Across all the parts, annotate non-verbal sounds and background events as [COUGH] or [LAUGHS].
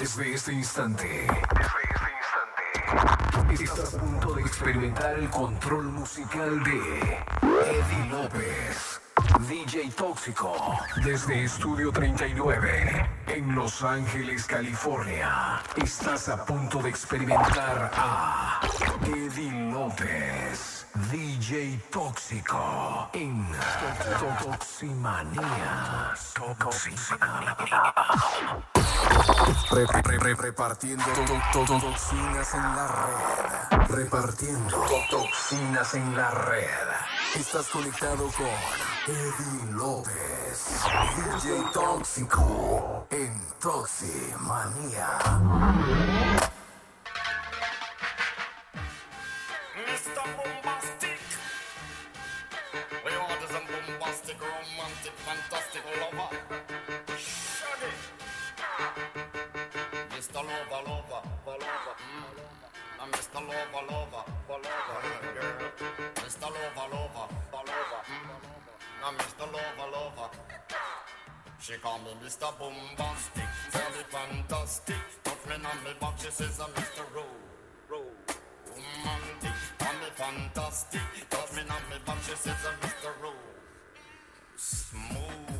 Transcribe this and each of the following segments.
Desde este instante. Desde este instante. Estás a punto de experimentar el control musical de Eddie López. DJ Tóxico. Desde Estudio 39. En Los Ángeles, California. Estás a punto de experimentar a Eddie López. DJ Tóxico. En Toximanía. Toximanía. Re- re- re- repartiendo to- to- toxinas en la red. Repartiendo to- toxinas en la red. Estás conectado con Eddie López, DJ Tóxico en Toximanía. Mr. Bombastic. We want some bombastic, romantic, fantastic lover. Mr. Lover, lover, lover. Mm. I'm Mr. Lover, lover, lover. Girl. Mr. Lover, lover, lover. Mm. I'm Mr. Lover, lover. She call me Mr. Bombastic, very fantastic. Touch me on me back, she says I'm Mr. Rowe, Rowe. Romantic, call me fantastic. Me on me back, she says I'm Mr. Rowe. Smooth,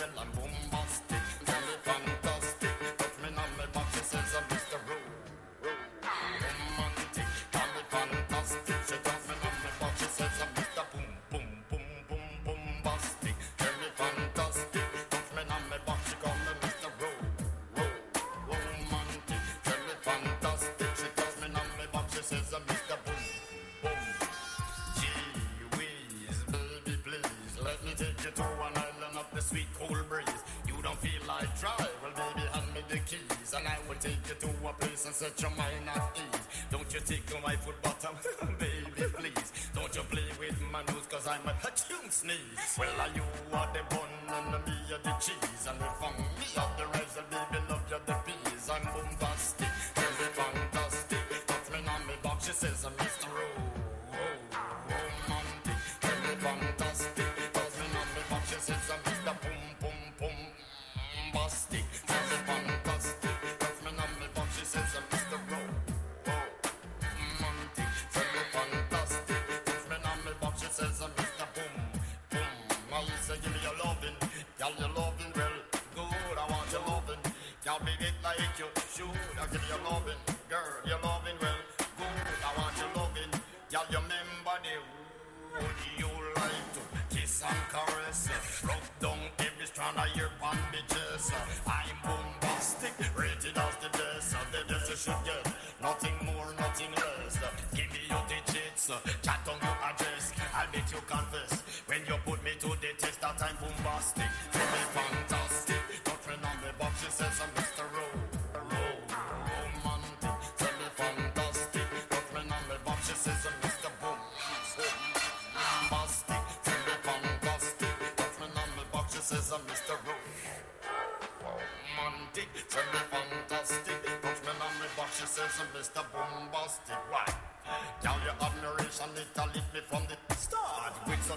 sweet cool breeze. You don't feel like drive? Well, baby, hand me the keys. And I will take you to a place and set your mind at ease. Don't you tickle my foot bottom, [LAUGHS] baby, please. Don't you play with my nose, cause I'm a tune sneeze. Well, are you are the bun and me are the cheese. And if I'm me are the rice, baby,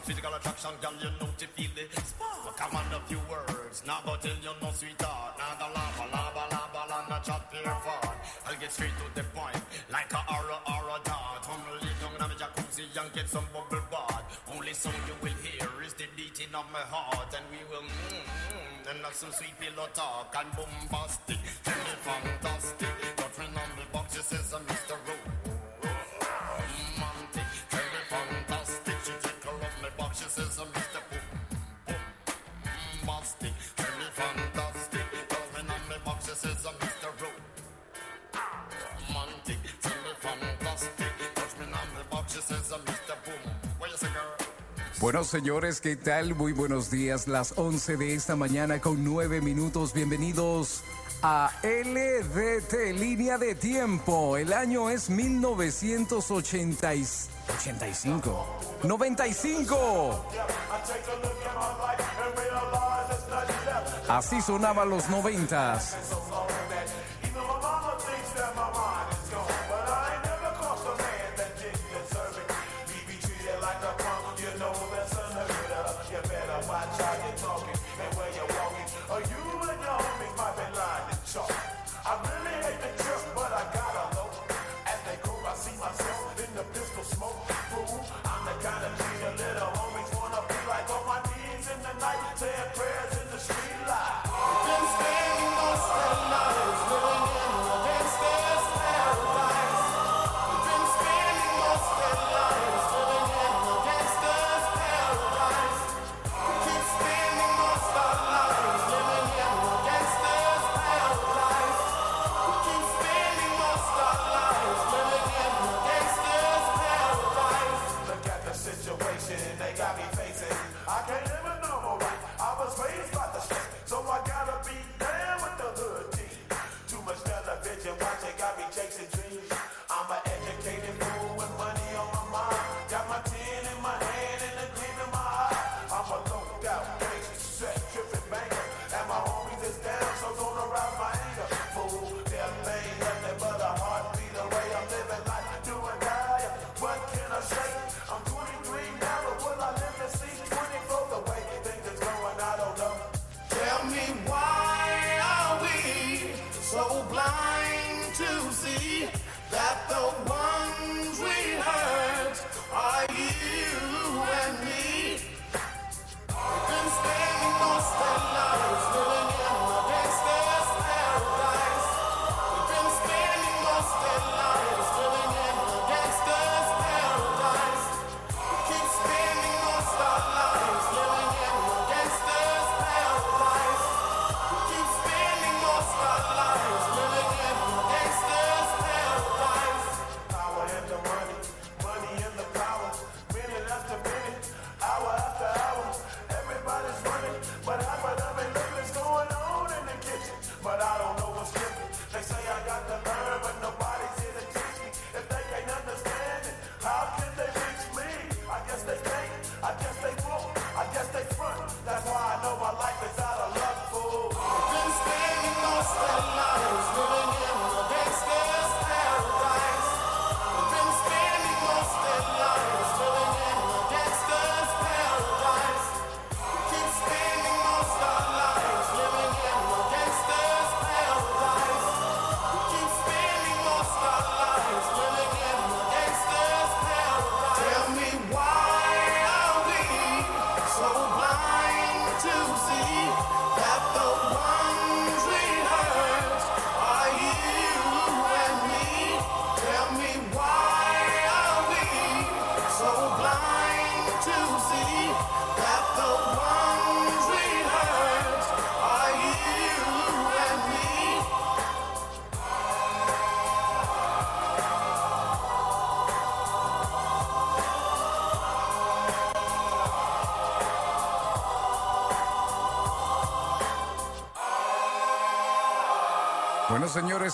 physical attraction, girl, you know to feel the spark. Come on, a few words, now go tell you no sweetheart. Now the lava, lava, lava, lava, chat pure fun. I'll get straight to the point, like a aura, aura dart. Lay down in my jacuzzi and get some bubble bath. Only song you will hear is the beating of my heart, and we will mm, mm, and have some sweet pillow talk and bombastic. Tell me fantastic, touch me on the box, she says I'm Bueno, señores, ¿qué tal? Muy buenos días. Las 11 de esta mañana con 9 minutos. Bienvenidos a LDT, línea de tiempo. El año es 1985. 95. Así sonaban los noventas.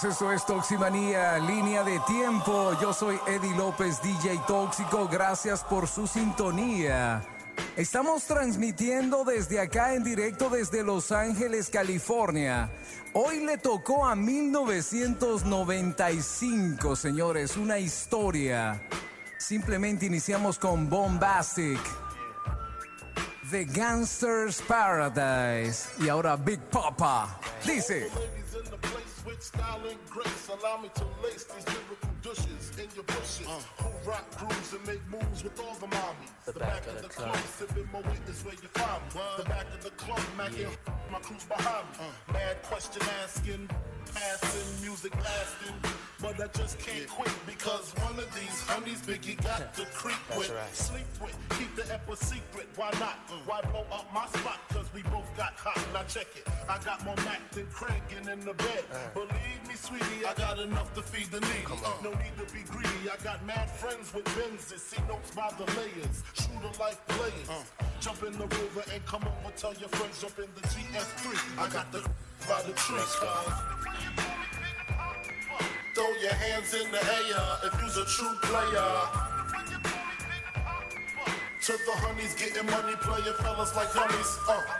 Señores, esto es Toximanía, línea de tiempo. Yo soy Eddie López, DJ Tóxico. Gracias por su sintonía. Estamos transmitiendo desde acá en directo desde Los Ángeles, California. Hoy le tocó a 1995, señores, una historia. Simplemente iniciamos con Bombastic, The Gangster's Paradise y ahora Big Papa. Dice. To lace these lyrical douches in your bushes. Uh. Who rock grooves and make moves with all the mommies. The, the back, back, of the, the club, sipping my weed is where you find me. What? The back of the club, macking yeah. my crew's behind me. Uh. Mad question asking, passing, music lasting. But I just can't quit because one of these homies Biggie got to creep with, right. sleep with, keep the ep secret. Why not? Mm. Why blow up my spot? Cause we both got hot. Now check it. I got more Mac than Craig in the bed. Uh. Believe me, sweetie, I got enough to feed the needy. No need to be greedy. I got mad friends with Benzes. See notes by the layers. Shooter like players. Uh. Jump in the river and come over. Tell your friends jump in the GS3. I got the by the tree Throw your hands in the air if you's a true player. To the honeys, getting money, playing fellas like dummies. Uh.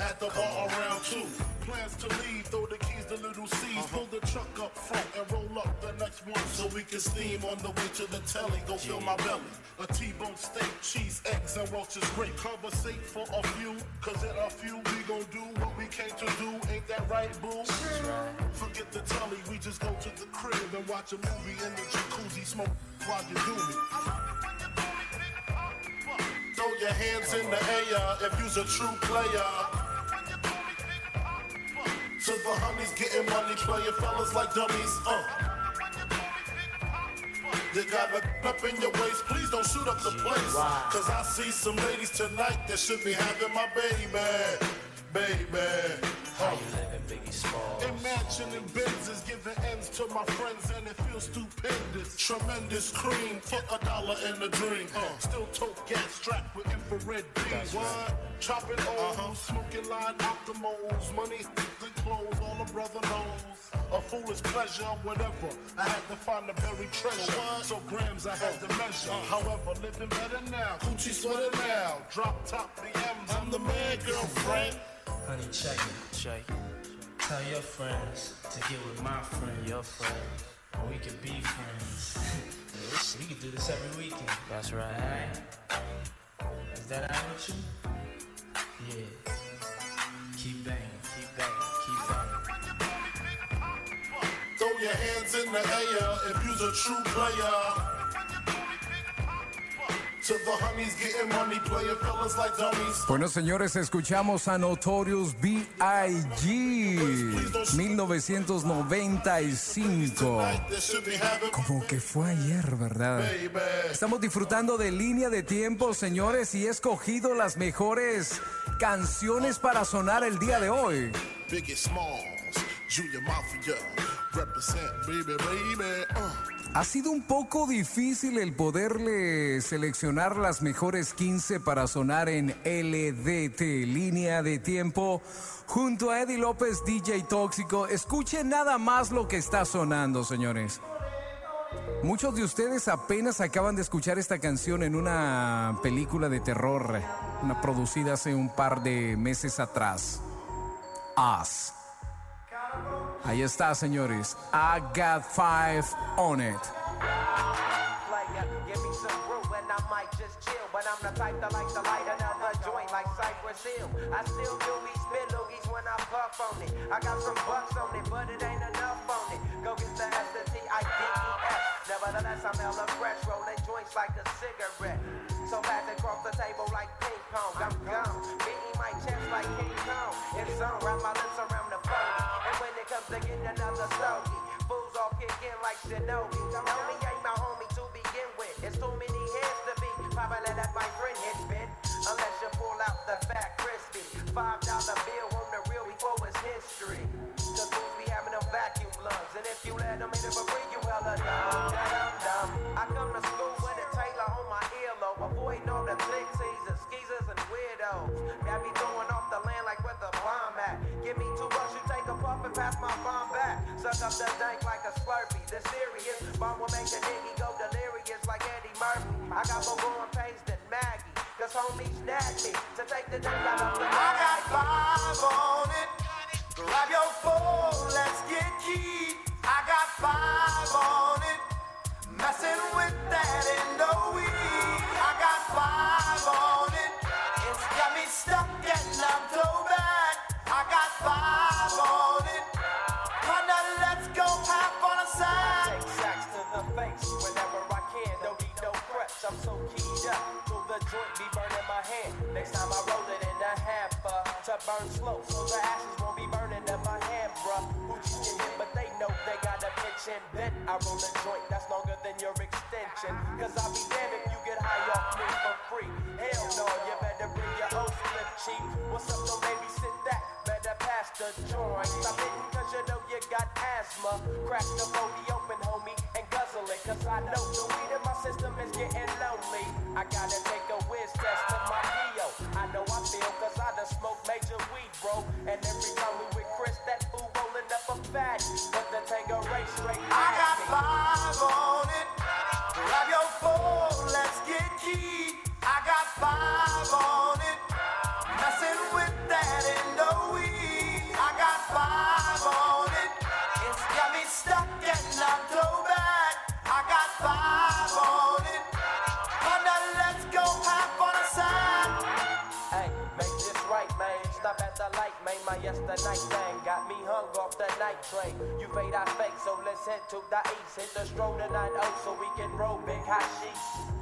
at the bar around two. Plans to leave, throw the keys to little C's. Uh-huh. Pull the truck up front and roll up the next one so we can steam on the way to the telly. Go fill my belly. A T-bone steak, cheese, eggs, and great. cover Conversate for a few, cause in a few we gon' do what we came to do. Ain't that right, boo? Forget the telly, we just go to the crib and watch a movie in the jacuzzi, smoke while you do me. Throw your hands in the air if you's a true player. To the honeys getting money, playing fellas like dummies. Uh. You got a up in your waist, please don't shoot up the place. Cause I see some ladies tonight that should be having my baby. Baby. How you living, Biggie Small? Imagining Benzes giving ends to my friends, and it feels stupendous. Tremendous cream for a dollar in a dream. Uh, still tote gas strapped with infrared beams. What? Right. Chopping O's, uh-huh. smoking line optimals. Money, good clothes, all a brother knows. A foolish pleasure, whatever. I had to find the buried treasure. What? So grams I had to measure. Uh, However, living better now. Gucci sweater now. Drop top BMs. I'm the man, girlfriend. Honey, check it, check it. Tell your friends to get with my friend, your friend. Or we can be friends. we can do this every weekend. That's right. Alright? Is that all with you? Yeah. Keep banging, keep banging, keep banging. Throw your hands in the air if you's a true player. Bueno, señores, escuchamos a Notorious B.I.G. 1995. Como que fue ayer, ¿verdad? Estamos disfrutando de línea de tiempo, señores, y he escogido las mejores canciones para sonar el día de hoy. Ha sido un poco difícil el poderle seleccionar las mejores 15 para sonar en LDT, línea de tiempo, junto a Eddie López, DJ Tóxico. Escuchen nada más lo que está sonando, señores. Muchos de ustedes apenas acaban de escuchar esta canción en una película de terror, una producida hace un par de meses atrás. Us. Ahí está, señores. I got five on it. But I'm the type that like to light another joint like Cypress Hill. I still do loogies when I puff on it. I got some bucks on it, but it ain't enough on it. Go get the S. Nevertheless, I'm hella fresh, rolling joints like a cigarette. So fast across the table like ping pong. I'm gone, beating my chest like King Kong. It's on, wrap my lips around the getting another stogie, fools all kick in like Shinobi. Homie ain't my homie to begin with. It's too many heads to be. Probably let my friend hit spit. Unless you pull out the fat crispy. Five dollar bill on the real before it's history. Cause fools be having them vacuum lungs. And if you let them in it for free, you hella dumb. I come to school pass my bomb back. Suck up the dank like a slurpee. The serious bomb will make the nigga go delirious like Eddie Murphy. I got more growing pains than Maggie. Cause homies snagged me to take the dank out of the I got five on it. Grab your phone, let's get key. I got five on it. Messing with that Indo I to burn slow. So the ashes won't be burning in my hand, bruh. Gucci can hit chin bent. I roll a joint that's longer than your extension. Cause I'll be damned if you get high off me for free. Hell no, you better bring your own slip cheap. What's up, no baby, sit that. Better pass the joint. Stop hitting cause you know you got asthma. Crack the 40 open, homie, and guzzle it. Cause I know the weed in my system is getting lonely. I gotta take a whiz test bro. And every time we with Chris, that fool rolling up a fat. But the Tango race straight. I got five on it. Grab your phone, let's get key. I got five light. My yesterday thing got me hung off the night train. You fade, our fake, so let's head to the east. Hit the stroll to 9 so we can roll big hot sheets.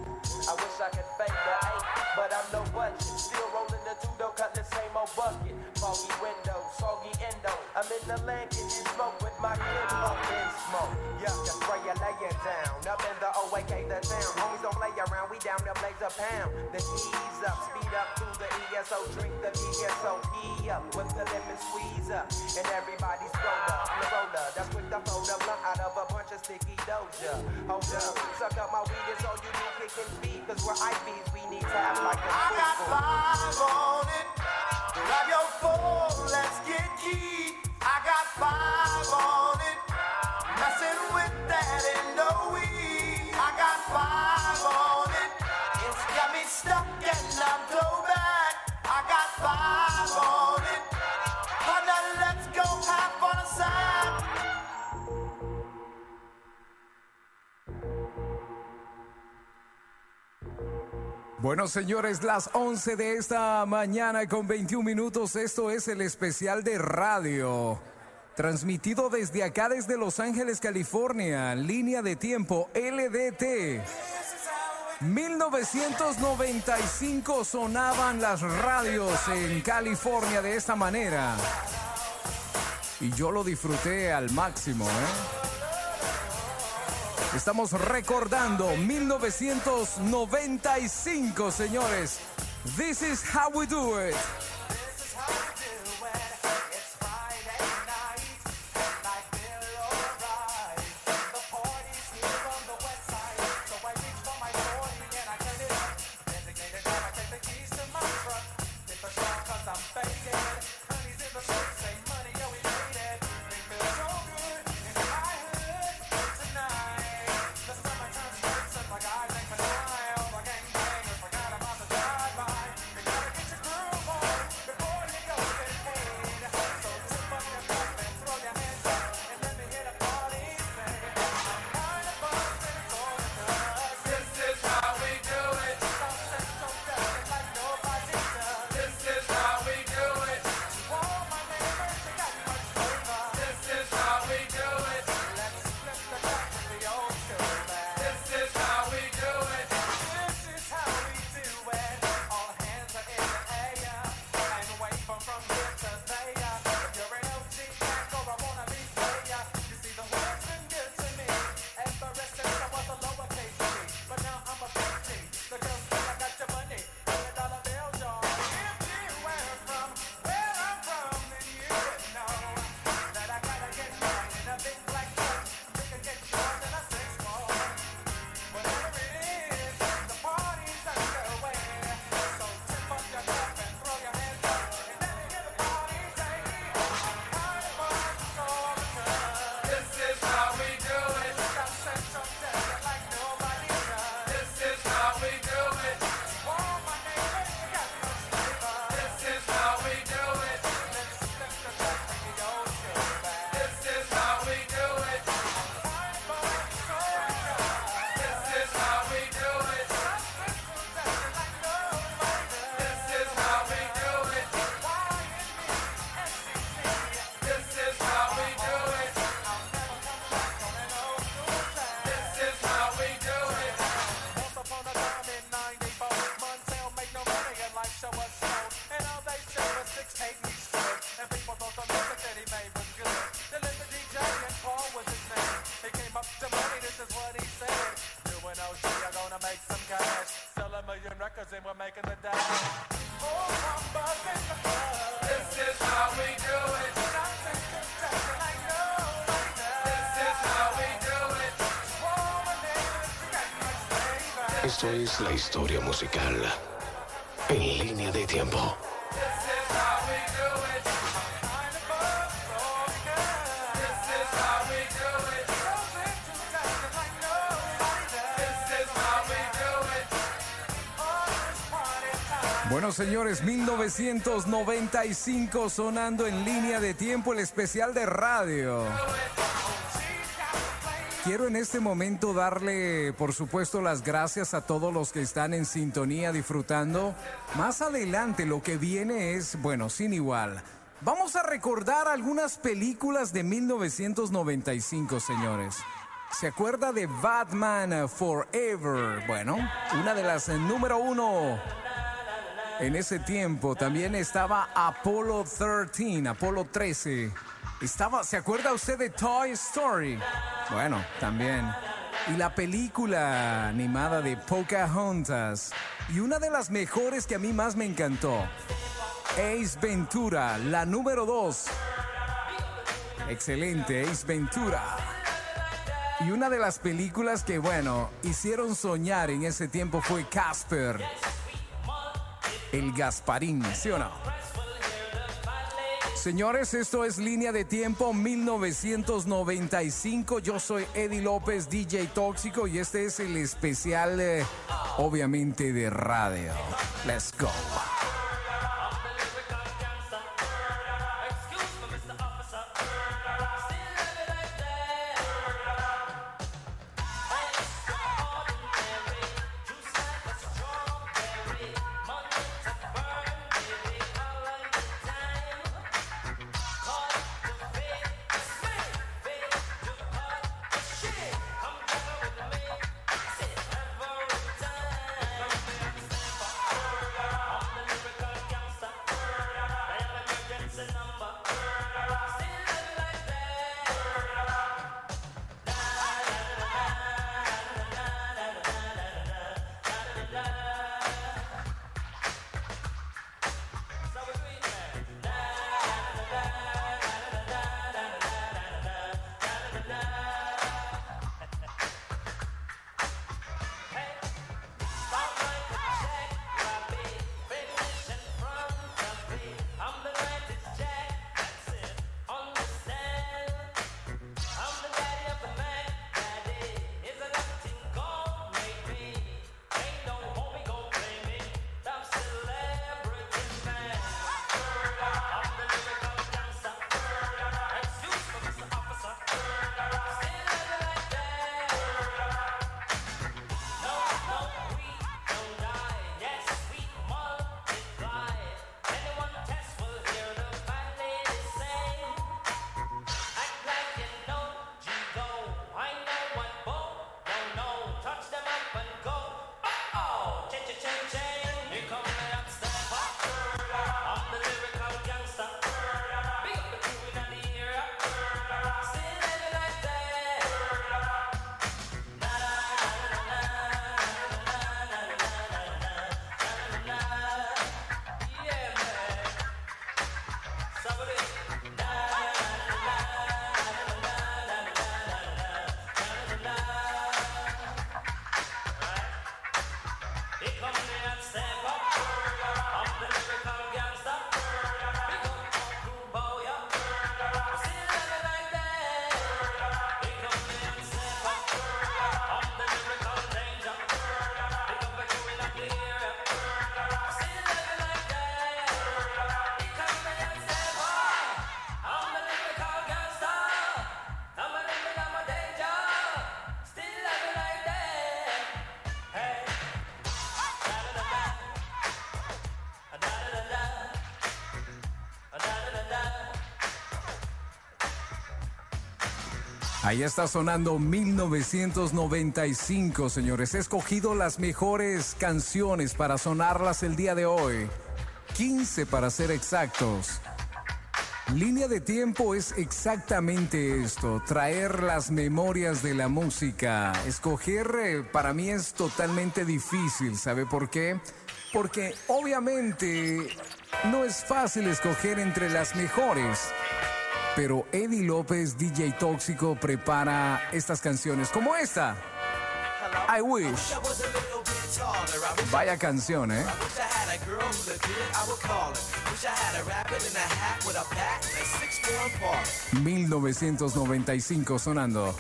I wish I could fake the eight, but I'm no budget. Still rolling the two though, cut the same old bucket. Foggy window, soggy endo. I'm in the land, can you smoke with my kid? in smoke. Yeah, that's where you lay it down. Up in the OAK, the town. Homies don't play around, we down there blaze a pound. The ease up, speed up to the ESO, drink the VSOP up with the lemon squeeze up. And everybody's rolled up, the roller. That's quick to fold a blunt out of a bunch of sticky doja. Hold up, suck up my weed, it's all you need, kick and feed. Cause we're IBs, we need to have like a I got five on it. Grab your phone, let's get key. Bueno, señores, las 11 de esta mañana con 21 minutos. Esto es el especial de radio. Transmitido desde acá, desde Los Ángeles, California. Línea de tiempo LDT. 1995 sonaban las radios en California de esta manera. Y yo lo disfruté al máximo, ¿eh? Estamos recordando 1995, señores. This is how we do it. Esto es la historia musical en línea de tiempo. Bueno, señores, 1995 sonando en línea de tiempo el especial de radio. Quiero en este momento darle, por supuesto, las gracias a todos los que están en sintonía disfrutando. Más adelante lo que viene es, bueno, sin igual. Vamos a recordar algunas películas de 1995, señores. ¿Se acuerda de Batman Forever? Bueno, una de las número uno en ese tiempo también estaba Apollo 13, Apolo 13. Estaba, ¿se acuerda usted de Toy Story? Bueno, también. Y la película animada de Pocahontas. Y una de las mejores que a mí más me encantó. Ace Ventura, la número 2. Excelente, Ace Ventura. Y una de las películas que, bueno, hicieron soñar en ese tiempo fue Casper. El Gasparín, ¿sí o no? Señores, esto es Línea de Tiempo 1995. Yo soy Eddie López, DJ Tóxico, y este es el especial, eh, obviamente, de radio. Let's go. Ahí está sonando 1995, señores. He escogido las mejores canciones para sonarlas el día de hoy. 15 para ser exactos. Línea de tiempo es exactamente esto, traer las memorias de la música. Escoger eh, para mí es totalmente difícil, ¿sabe por qué? Porque obviamente no es fácil escoger entre las mejores. Pero Eddie López, DJ Tóxico, prepara estas canciones como esta. I Wish. Vaya canción, ¿eh? 1995 sonando.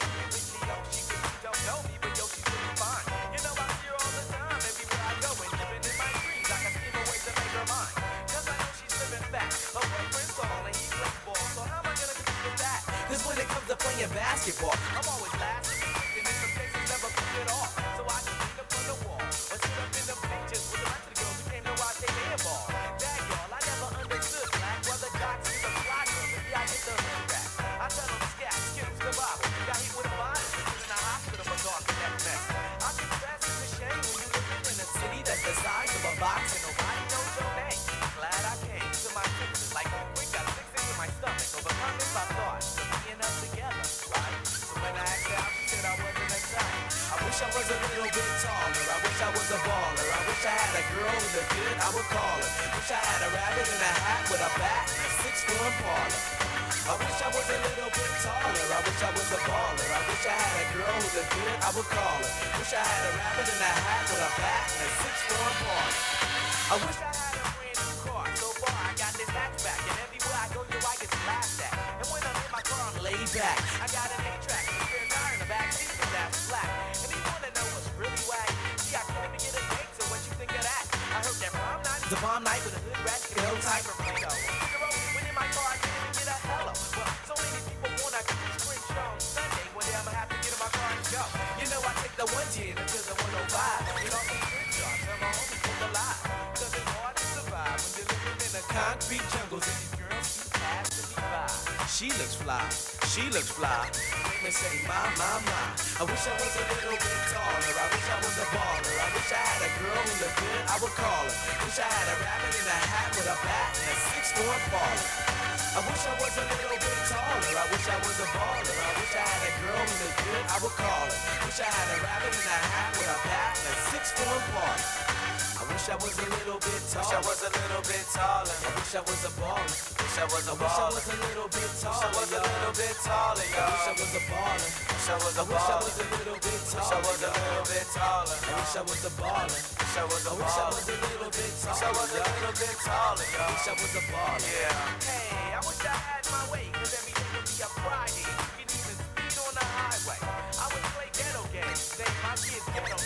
Her. Wish I had a rabbit in a hat with a bat a six-foot parlor. I wish I was a little bit taller. I wish I was a baller. I wish I had a girl who looked good. I would call her. Wish I had a rabbit in a hat with a bat a six-foot parlor. I wish I prom night a with a hood rat, no type of. Zero, when in my car, I can't even get a hello. So many people show on Sunday. One day I'ma have to get in my car and. You know, I take the 110 until the 105. Get off the sprint show, tell my homies it's hard to survive when you're in the concrete jungles She looks fly, she looks fly. They say, my, my, my. I wish I was a little bit taller. I wish I was a baller. I wish I had a girl who looked good. I would call her. Wish I had a rabbit in a hat with a bat and a six-foot baller. I wish I was a little bit taller. I wish I was a baller. I wish I had a girl who looked good. I would call her. Wish I had a rabbit in a hat with a bat and a six-foot baller. I wish I was a little bit taller. I wish I was a little bit taller. I wish I was a baller. Wish I was a baller. I wish I was a little bit taller. Wish I was a little bit taller. I wish I was a baller. Wish I was a baller. I wish I was a little bit taller. Wish I was a little bit taller. I wish I was a baller. Wish I was a baller. Wish I was a little bit taller. Wish I was a little bit taller, y'all. Wish I was a baller. Yeah. Hey, I wish I had my way, cause every day would be a Friday. You can even speed on the highway. I would play ghetto games. Say my kids ghetto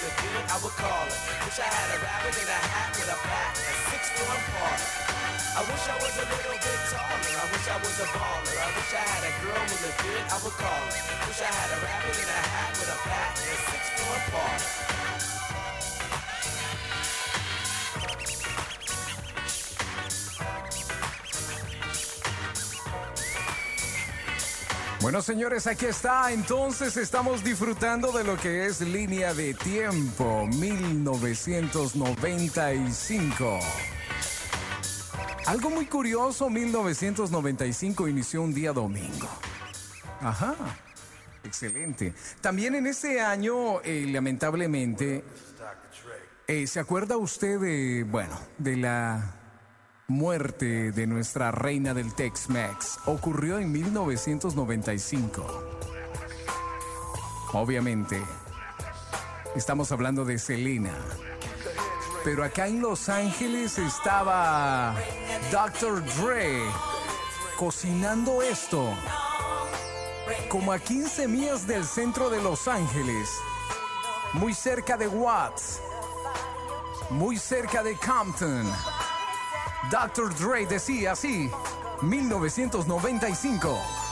had a good. I would call her. Wish I had a rabbit in a hat with a bat a six-foot parlor. I wish I was a little bit taller. I wish I was a baller. I wish I had a girl who looked good. I would call her. Wish I had a rabbit in a hat with a bat a six-foot parlor. Bueno, señores, aquí está. Entonces estamos disfrutando de lo que es línea de tiempo 1995. Algo muy curioso, 1995 inició un día domingo. Ajá. Excelente. También en ese año, eh, lamentablemente, eh, ¿se acuerda usted de, bueno, de la muerte de nuestra reina del Tex-Mex? Ocurrió en 1995. Obviamente, estamos hablando de Selena. Pero acá en Los Ángeles estaba Dr. Dre cocinando esto. Como a 15 millas del centro de Los Ángeles. Muy cerca de Watts. Muy cerca de Compton. Dr. Dre decía así, 1995.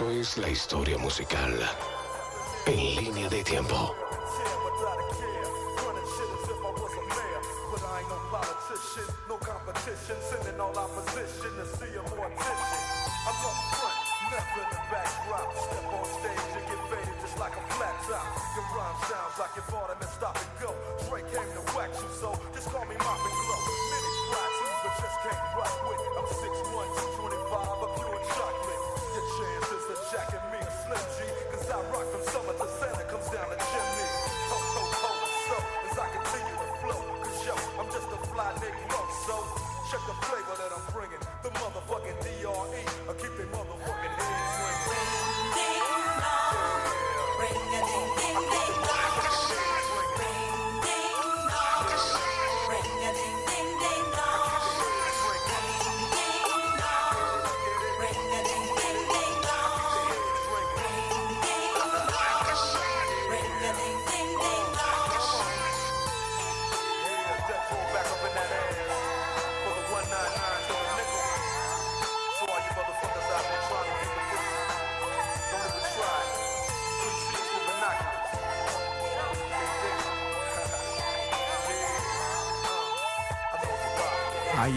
Esto es la historia musical en línea de tiempo.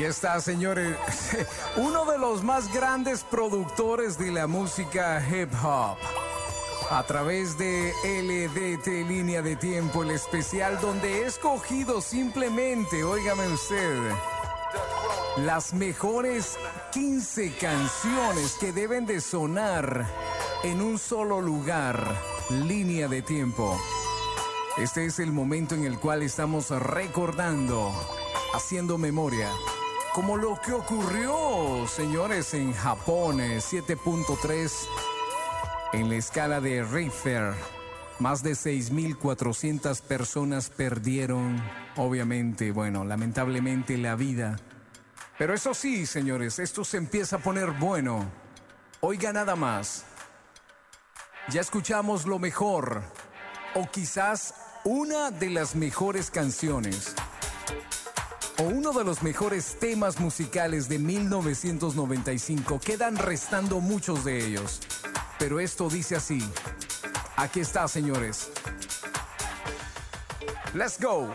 Está, señores. [LAUGHS] Uno de los más grandes productores de la música hip hop. A través de LDT Línea de Tiempo, el especial donde he escogido simplemente, óigame usted, las mejores 15 canciones que deben de sonar en un solo lugar, Línea de Tiempo. Este es el momento en el cual estamos recordando, haciendo memoria como lo que ocurrió, señores, en Japón, eh, 7.3 en la escala de Richter. Más de 6.400 personas perdieron, obviamente, bueno, lamentablemente la vida. Pero eso sí, señores, esto se empieza a poner bueno. Oiga nada más. Ya escuchamos lo mejor, o quizás una de las mejores canciones o uno de los mejores temas musicales de 1995. Quedan restando muchos de ellos. Pero esto dice así. Aquí está, señores. Let's go.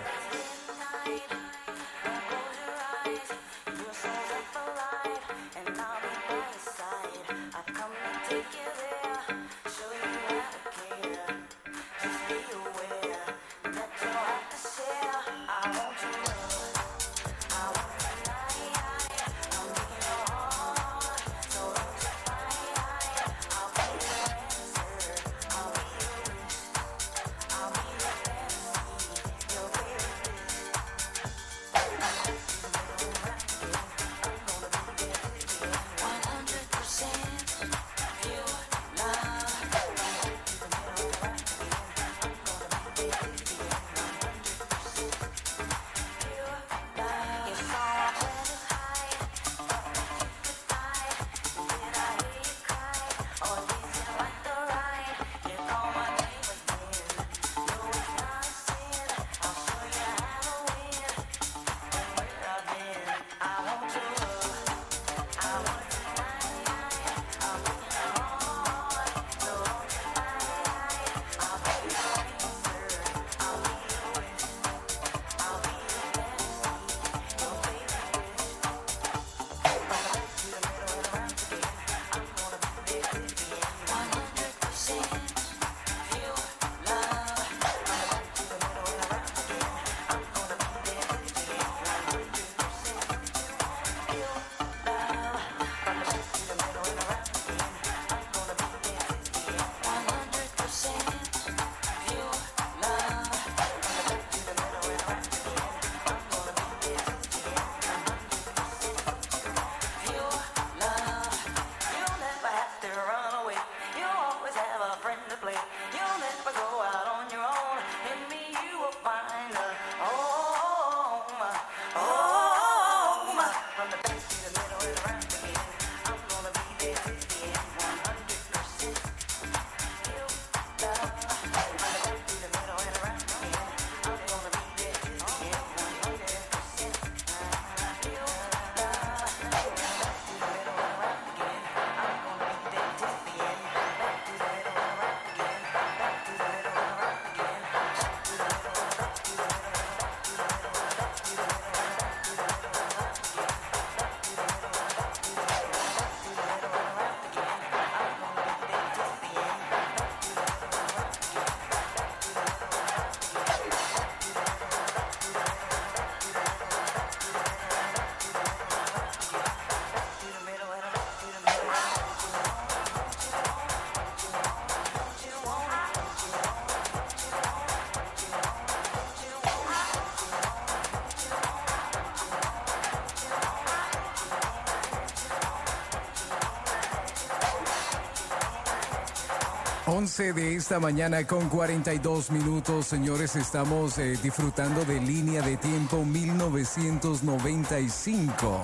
11 de esta mañana con 42 minutos, señores, estamos eh, disfrutando de línea de tiempo 1995.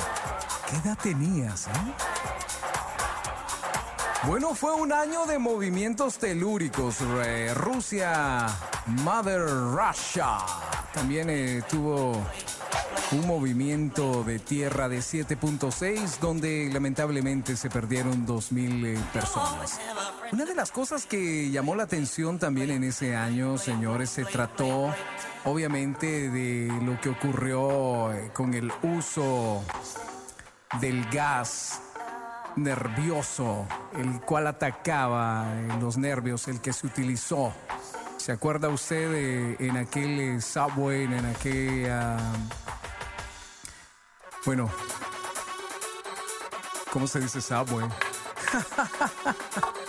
¿Qué edad tenías, eh? Bueno, fue un año de movimientos telúricos. eh, Rusia, Mother Russia, también tuvo un movimiento de tierra de 7.6 donde lamentablemente se perdieron 2.000 eh, personas. Las cosas que llamó la atención también en ese año, señores, se trató obviamente de lo que ocurrió eh, con el uso del gas nervioso, el cual atacaba eh, los nervios, el que se utilizó. ¿Se acuerda usted de, en aquel eh, subway, en aquella... Bueno, ¿cómo se dice subway? [LAUGHS]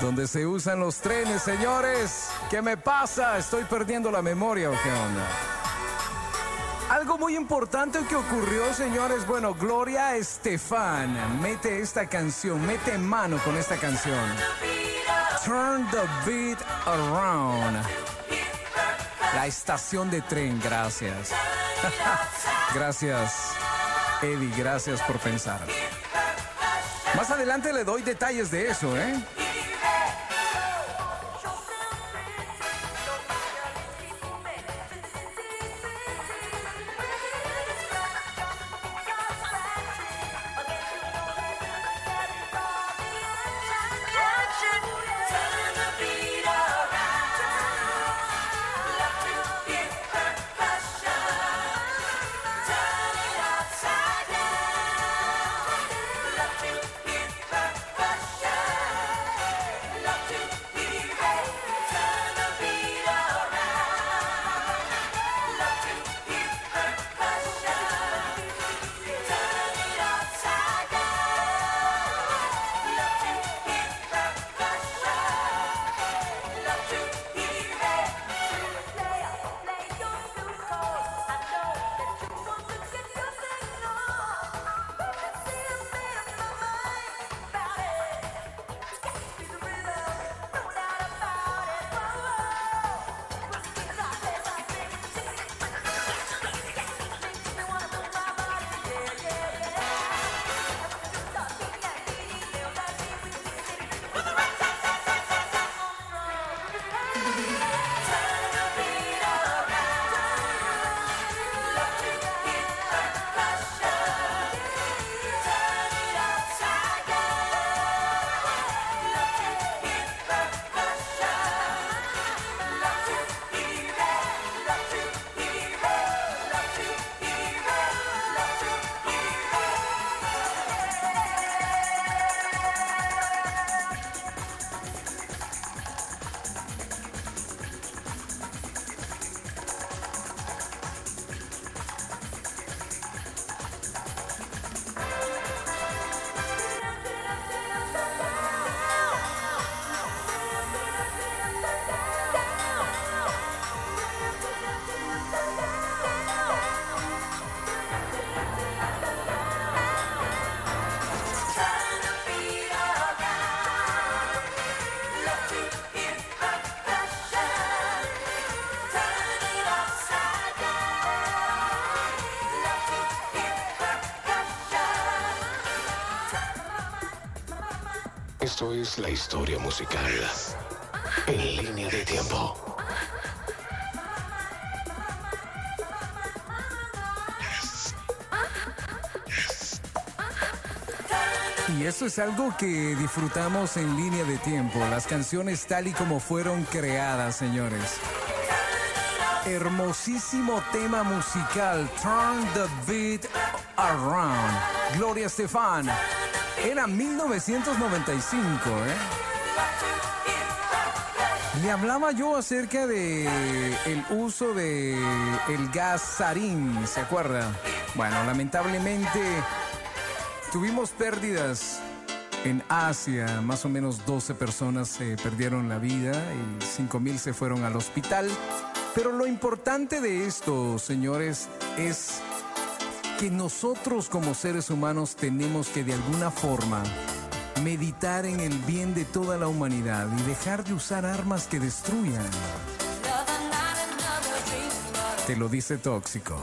Donde se usan los trenes, señores. ¿Qué me pasa? ¿Estoy perdiendo la memoria o qué onda? Algo muy importante que ocurrió, señores. Bueno, Gloria Estefan mete esta canción, mete mano con esta canción. Turn the beat around. La estación de tren, gracias. [LAUGHS] gracias, Eddie, gracias por pensar. Más adelante le doy detalles de eso, ¿eh? Esto es la historia musical en línea de tiempo. Y eso es algo que disfrutamos en línea de tiempo, las canciones tal y como fueron creadas, señores. Hermosísimo tema musical, Turn the Beat Around. Gloria Estefan. Era 1995, ¿eh? Le hablaba yo acerca de el uso de el gas sarín, ¿se acuerda? Bueno, lamentablemente tuvimos pérdidas en Asia, más o menos 12 personas se perdieron la vida y 5 mil se fueron al hospital. Pero lo importante de esto, señores, es que nosotros como seres humanos tenemos que de alguna forma meditar en el bien de toda la humanidad y dejar de usar armas que destruyan. Te lo dice tóxico.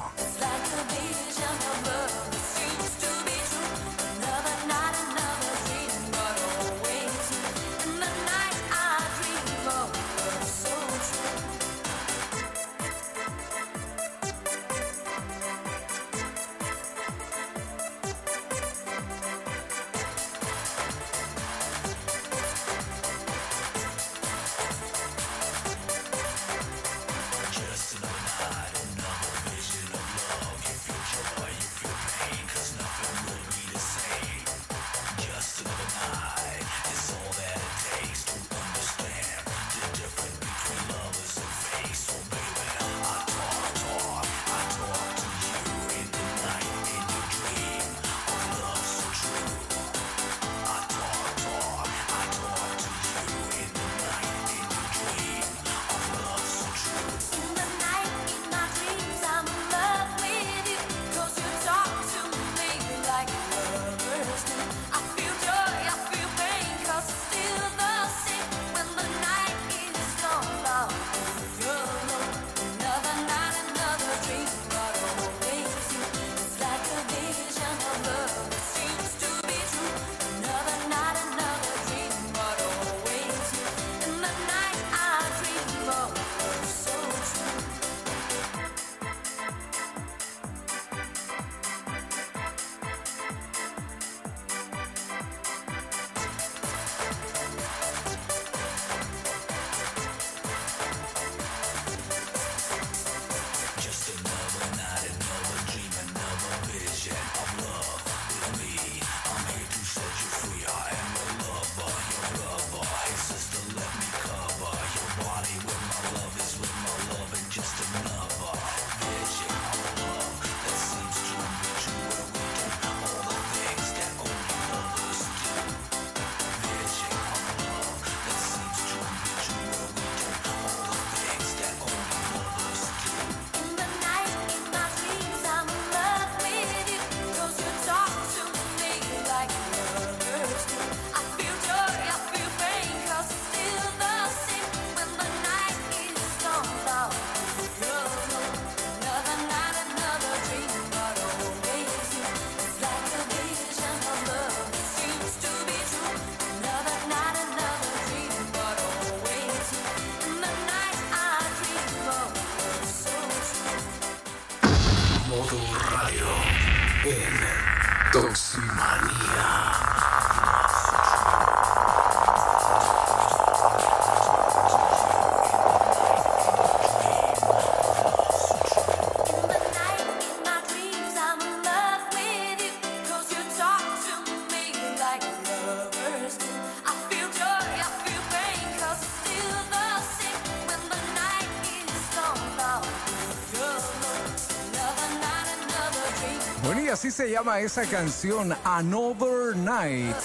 Se llama esa canción, Another Night.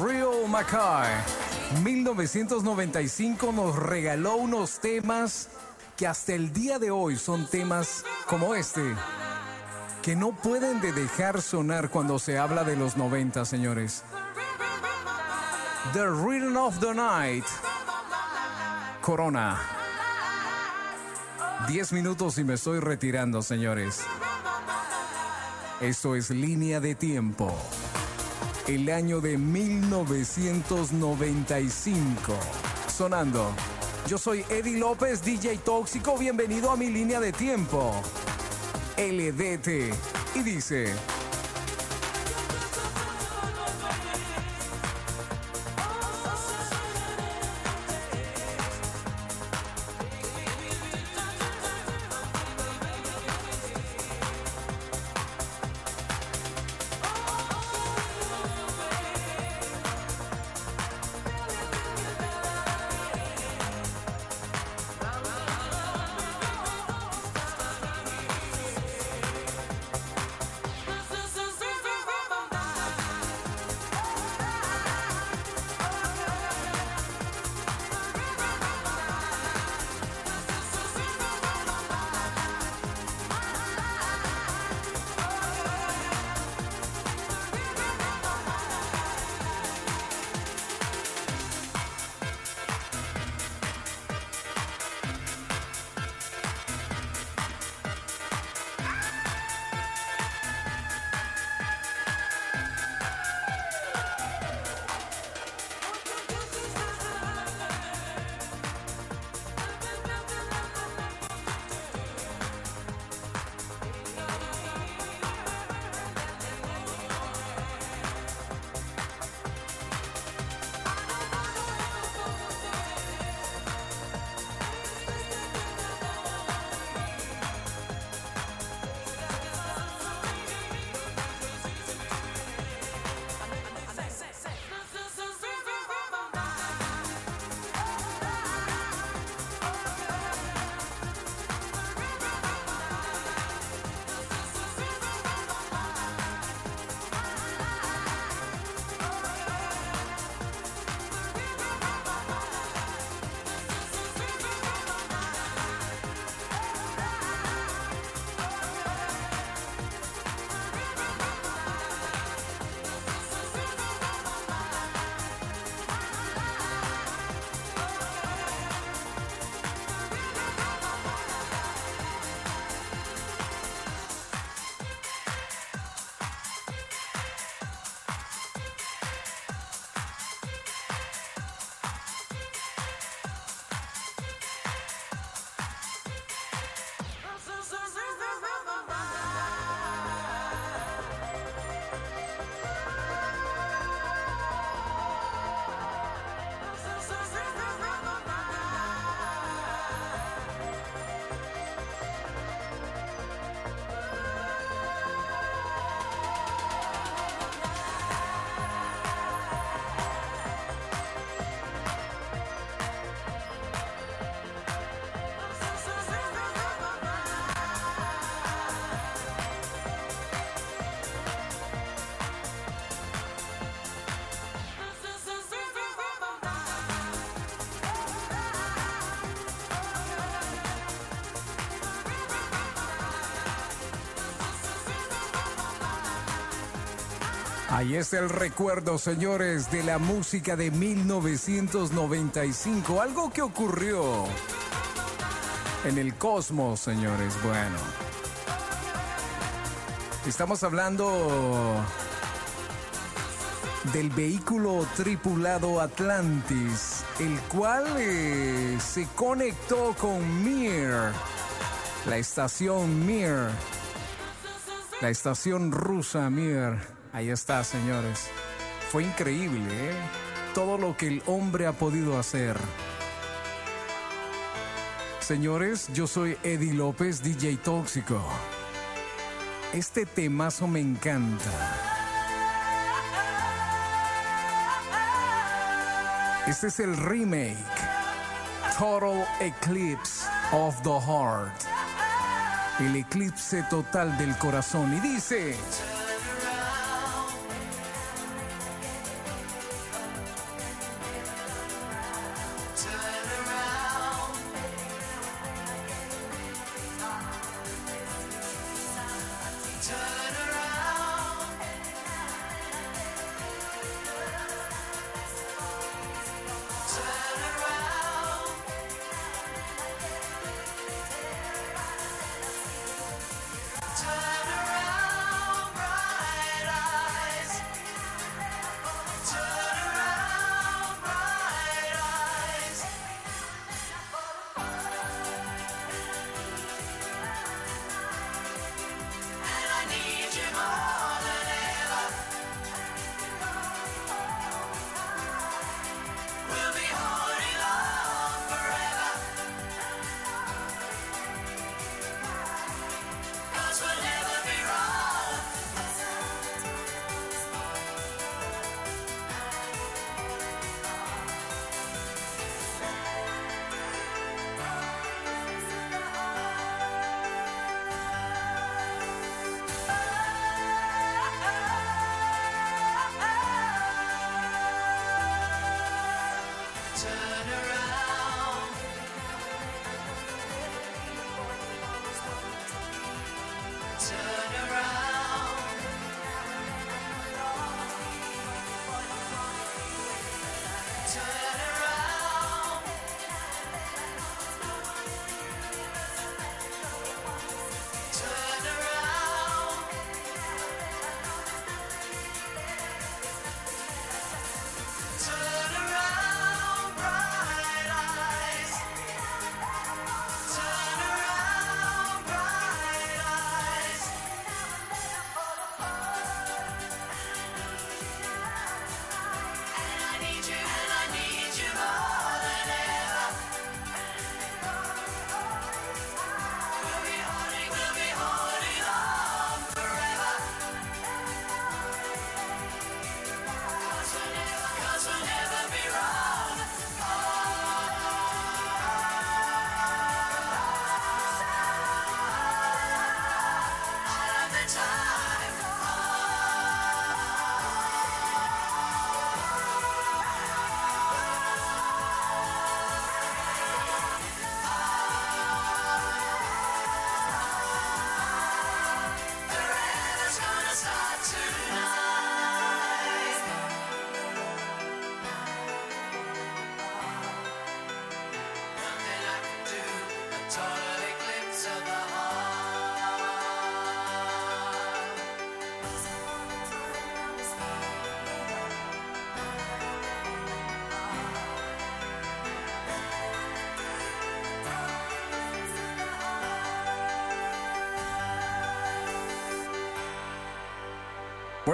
Real Mackay, 1995 nos regaló unos temas que hasta el día de hoy son temas como este, que no pueden de dejar sonar cuando se habla de los 90, señores. The Rhythm of the Night. Corona. 10 minutos y me estoy retirando, señores. Esto es línea de tiempo. El año de 1995. Sonando. Yo soy Eddie López, DJ Tóxico. Bienvenido a mi línea de tiempo. LDT. Y dice. Ahí está el recuerdo, señores, de la música de 1995. Algo que ocurrió en el cosmos, señores. Bueno. Estamos hablando del vehículo tripulado Atlantis, el cual eh, se conectó con Mir, la estación Mir, la estación rusa Mir. Ahí está, señores. Fue increíble, ¿eh? Todo lo que el hombre ha podido hacer. Señores, yo soy Eddie López, DJ Tóxico. Este temazo me encanta. Este es el remake. Total Eclipse of the Heart. El eclipse total del corazón. Y dice...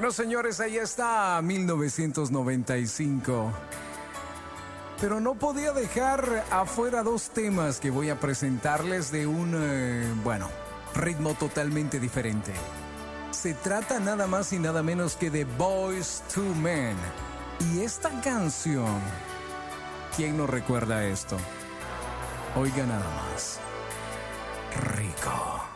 Bueno, señores, ahí está 1995. Pero no podía dejar afuera dos temas que voy a presentarles de un, eh, bueno, ritmo totalmente diferente. Se trata nada más y nada menos que de Boys to Men. Y esta canción, ¿quién no recuerda esto? Oiga nada más. Rico.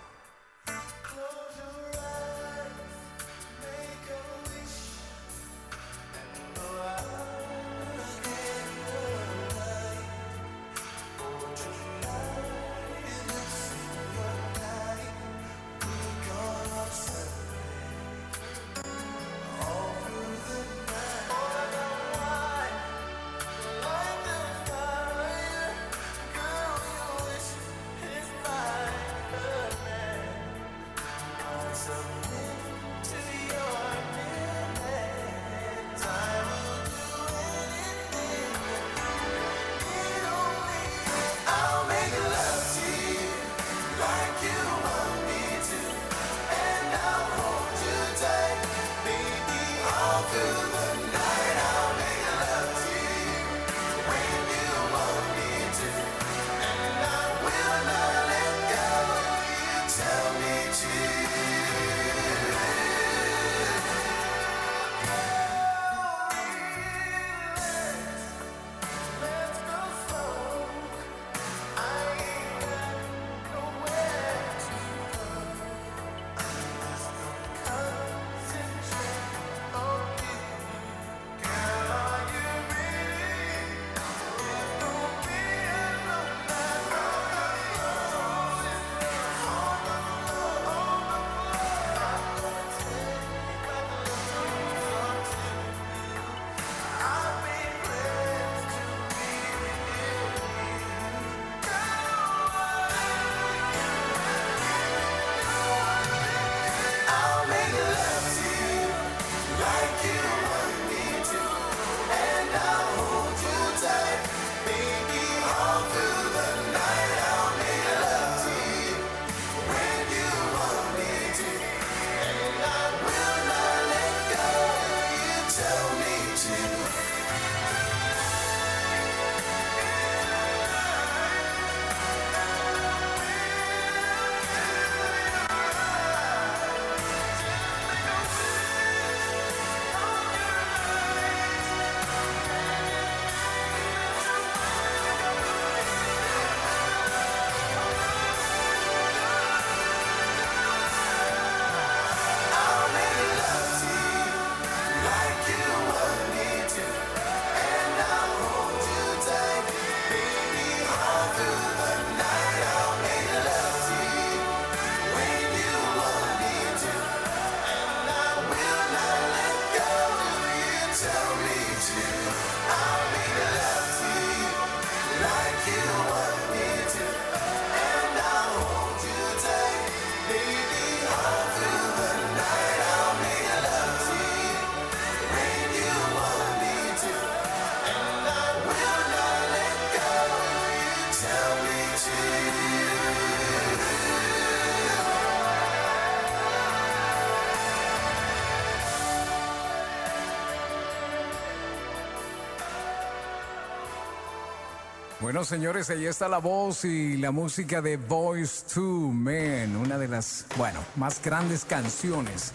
Bueno, señores, ahí está la voz y la música de Boys to Men, una de las, bueno, más grandes canciones.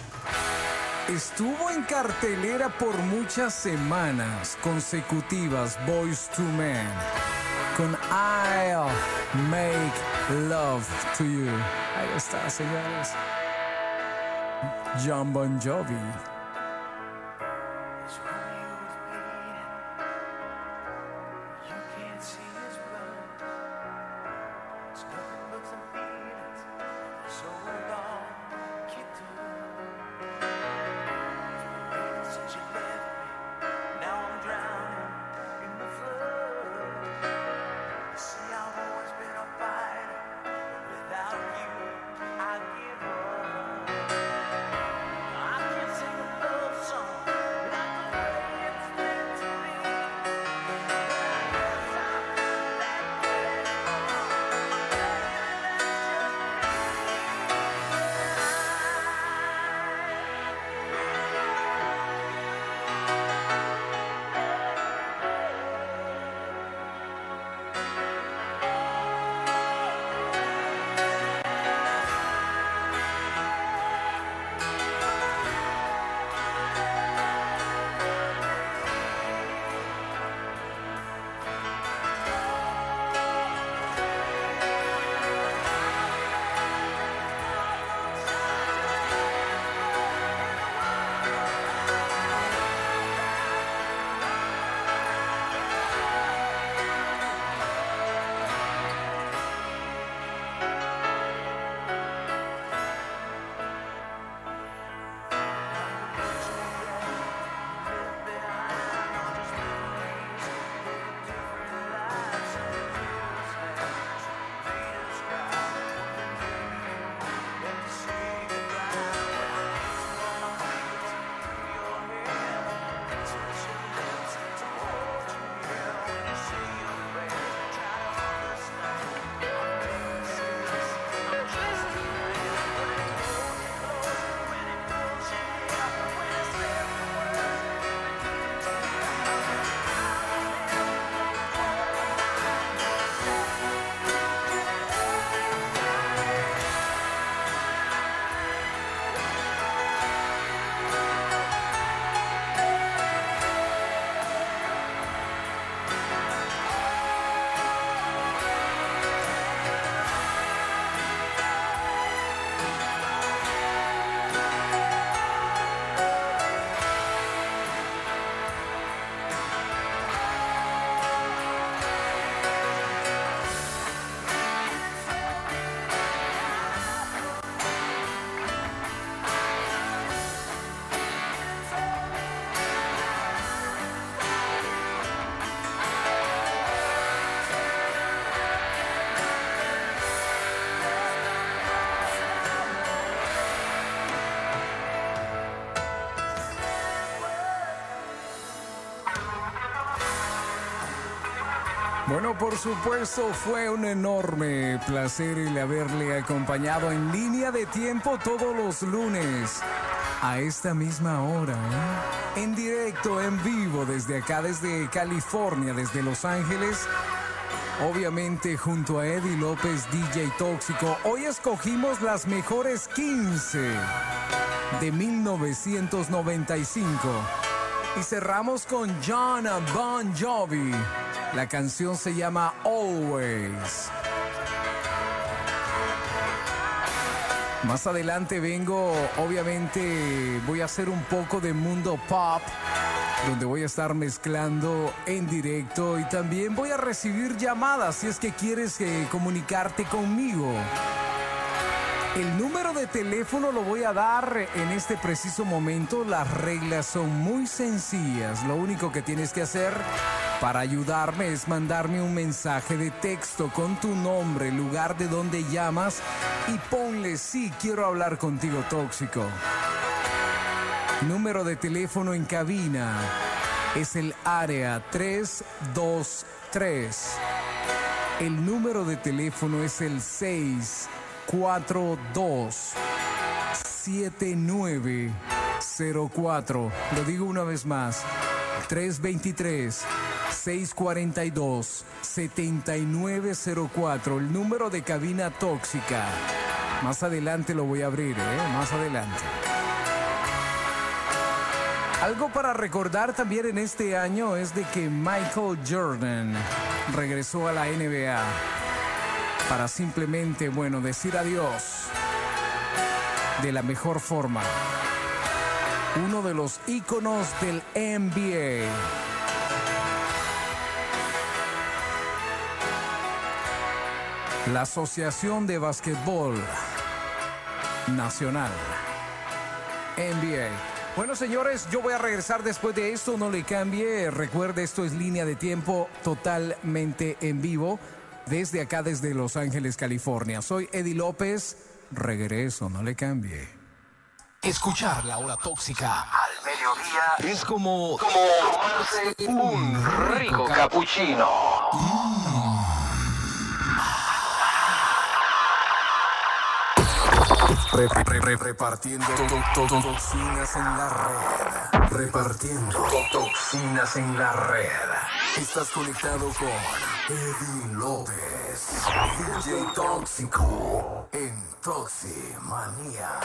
Estuvo en cartelera por muchas semanas consecutivas, Boys to Men, con I'll Make Love to You. Ahí está, señores. John Bon Jovi. Bueno, por supuesto, fue un enorme placer el haberle acompañado en línea de tiempo todos los lunes a esta misma hora, ¿eh? en directo, en vivo, desde acá, desde California, desde Los Ángeles. Obviamente junto a Eddie López, DJ Tóxico, hoy escogimos las mejores 15 de 1995 y cerramos con John Bon Jovi. La canción se llama Always. Más adelante vengo, obviamente voy a hacer un poco de mundo pop, donde voy a estar mezclando en directo y también voy a recibir llamadas si es que quieres eh, comunicarte conmigo. El número de teléfono lo voy a dar en este preciso momento. Las reglas son muy sencillas. Lo único que tienes que hacer para ayudarme es mandarme un mensaje de texto con tu nombre, lugar de donde llamas y ponle sí, quiero hablar contigo tóxico. Número de teléfono en cabina es el área 323. El número de teléfono es el 642 7904. Lo digo una vez más. 323 642-7904, el número de cabina tóxica. Más adelante lo voy a abrir, ¿eh? Más adelante. Algo para recordar también en este año es de que Michael Jordan regresó a la NBA para simplemente, bueno, decir adiós de la mejor forma. Uno de los íconos del NBA. La Asociación de Básquetbol Nacional. NBA. Bueno, señores, yo voy a regresar después de esto. No le cambie. Recuerde, esto es línea de tiempo totalmente en vivo. Desde acá, desde Los Ángeles, California. Soy Eddie López. Regreso, no le cambie. Escuchar la hora tóxica al mediodía es como, como tomarse un rico cappuccino. Re- re- re- repartiendo to- to- to- toxinas en la red. Repartiendo to- toxinas en la red. Estás conectado con Eddie López, DJ Tóxico en Toximanía.